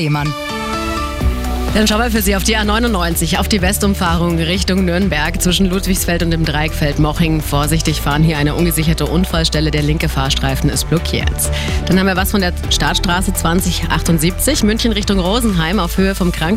Lehmann. Dann schauen wir für Sie auf die A99, auf die Westumfahrung Richtung Nürnberg zwischen Ludwigsfeld und dem Dreieckfeld-Moching. Vorsichtig fahren hier eine ungesicherte Unfallstelle. Der linke Fahrstreifen ist blockiert. Dann haben wir was von der Startstraße 2078, München Richtung Rosenheim auf Höhe vom Krankenhaus.